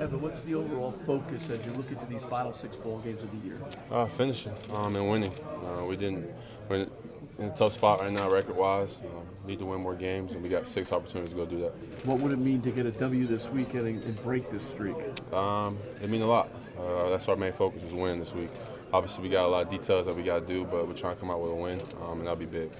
Evan, what's the overall focus as you look into these final six bowl games of the year? Uh, finishing um, and winning. Uh, we didn't. We're in a tough spot right now, record-wise. Um, need to win more games, and we got six opportunities to go do that. What would it mean to get a W this weekend and, and break this streak? Um, it means a lot. Uh, that's our main focus is winning this week. Obviously, we got a lot of details that we got to do, but we're trying to come out with a win, um, and that'll be big.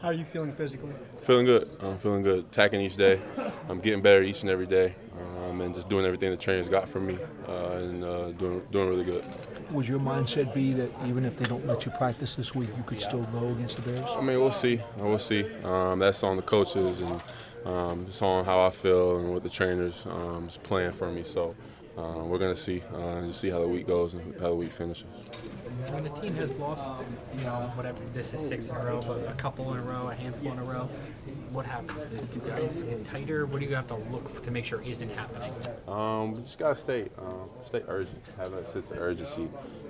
How are you feeling physically? Feeling good. I'm feeling good. Attacking each day. I'm getting better each and every day, um, and just doing everything the trainers got from me, uh, and uh, doing doing really good. Would your mindset be that even if they don't let you practice this week, you could still go against the Bears? I mean, we'll see. We'll see. Um, that's on the coaches and um, it's on how I feel and what the trainers um, is playing for me. So uh, we're gonna see uh, and see how the week goes and how the week finishes. When the team has lost, you know, whatever, this is six in a row, but a couple in a row, a handful in a row, what happens? Do you guys get tighter? What do you have to look for to make sure isn't happening? Um, we just gotta stay, um, stay urgent, have that sense of urgency,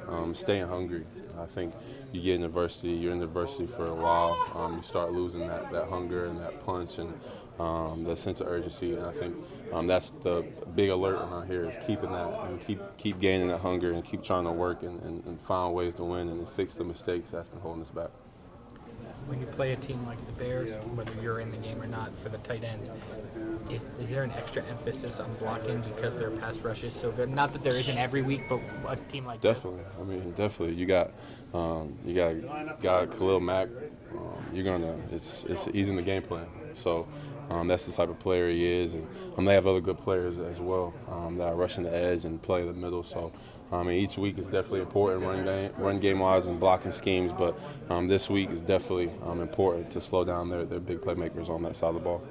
um, staying hungry. I think you get in adversity, you're in adversity for a while, um, you start losing that, that hunger and that punch and um, that sense of urgency. And I think um, that's the big alert around here is keeping that and keep keep gaining that hunger and keep trying to work and, and, and find ways to win and fix the mistakes that's been holding us back when you play a team like the Bears, whether you're in the game or not, for the tight ends, is, is there an extra emphasis on blocking because their pass rush is so good? Not that there isn't every week, but a team like definitely. This. I mean, definitely. You got um, you got got Khalil Mack. Um, you're gonna it's it's he's in the game plan. So um, that's the type of player he is, and um, they have other good players as well um, that are rushing the edge and play the middle. So um, each week is definitely important run game, run game wise and blocking schemes, but um, this week is definitely um, important to slow down their, their big playmakers on that side of the ball.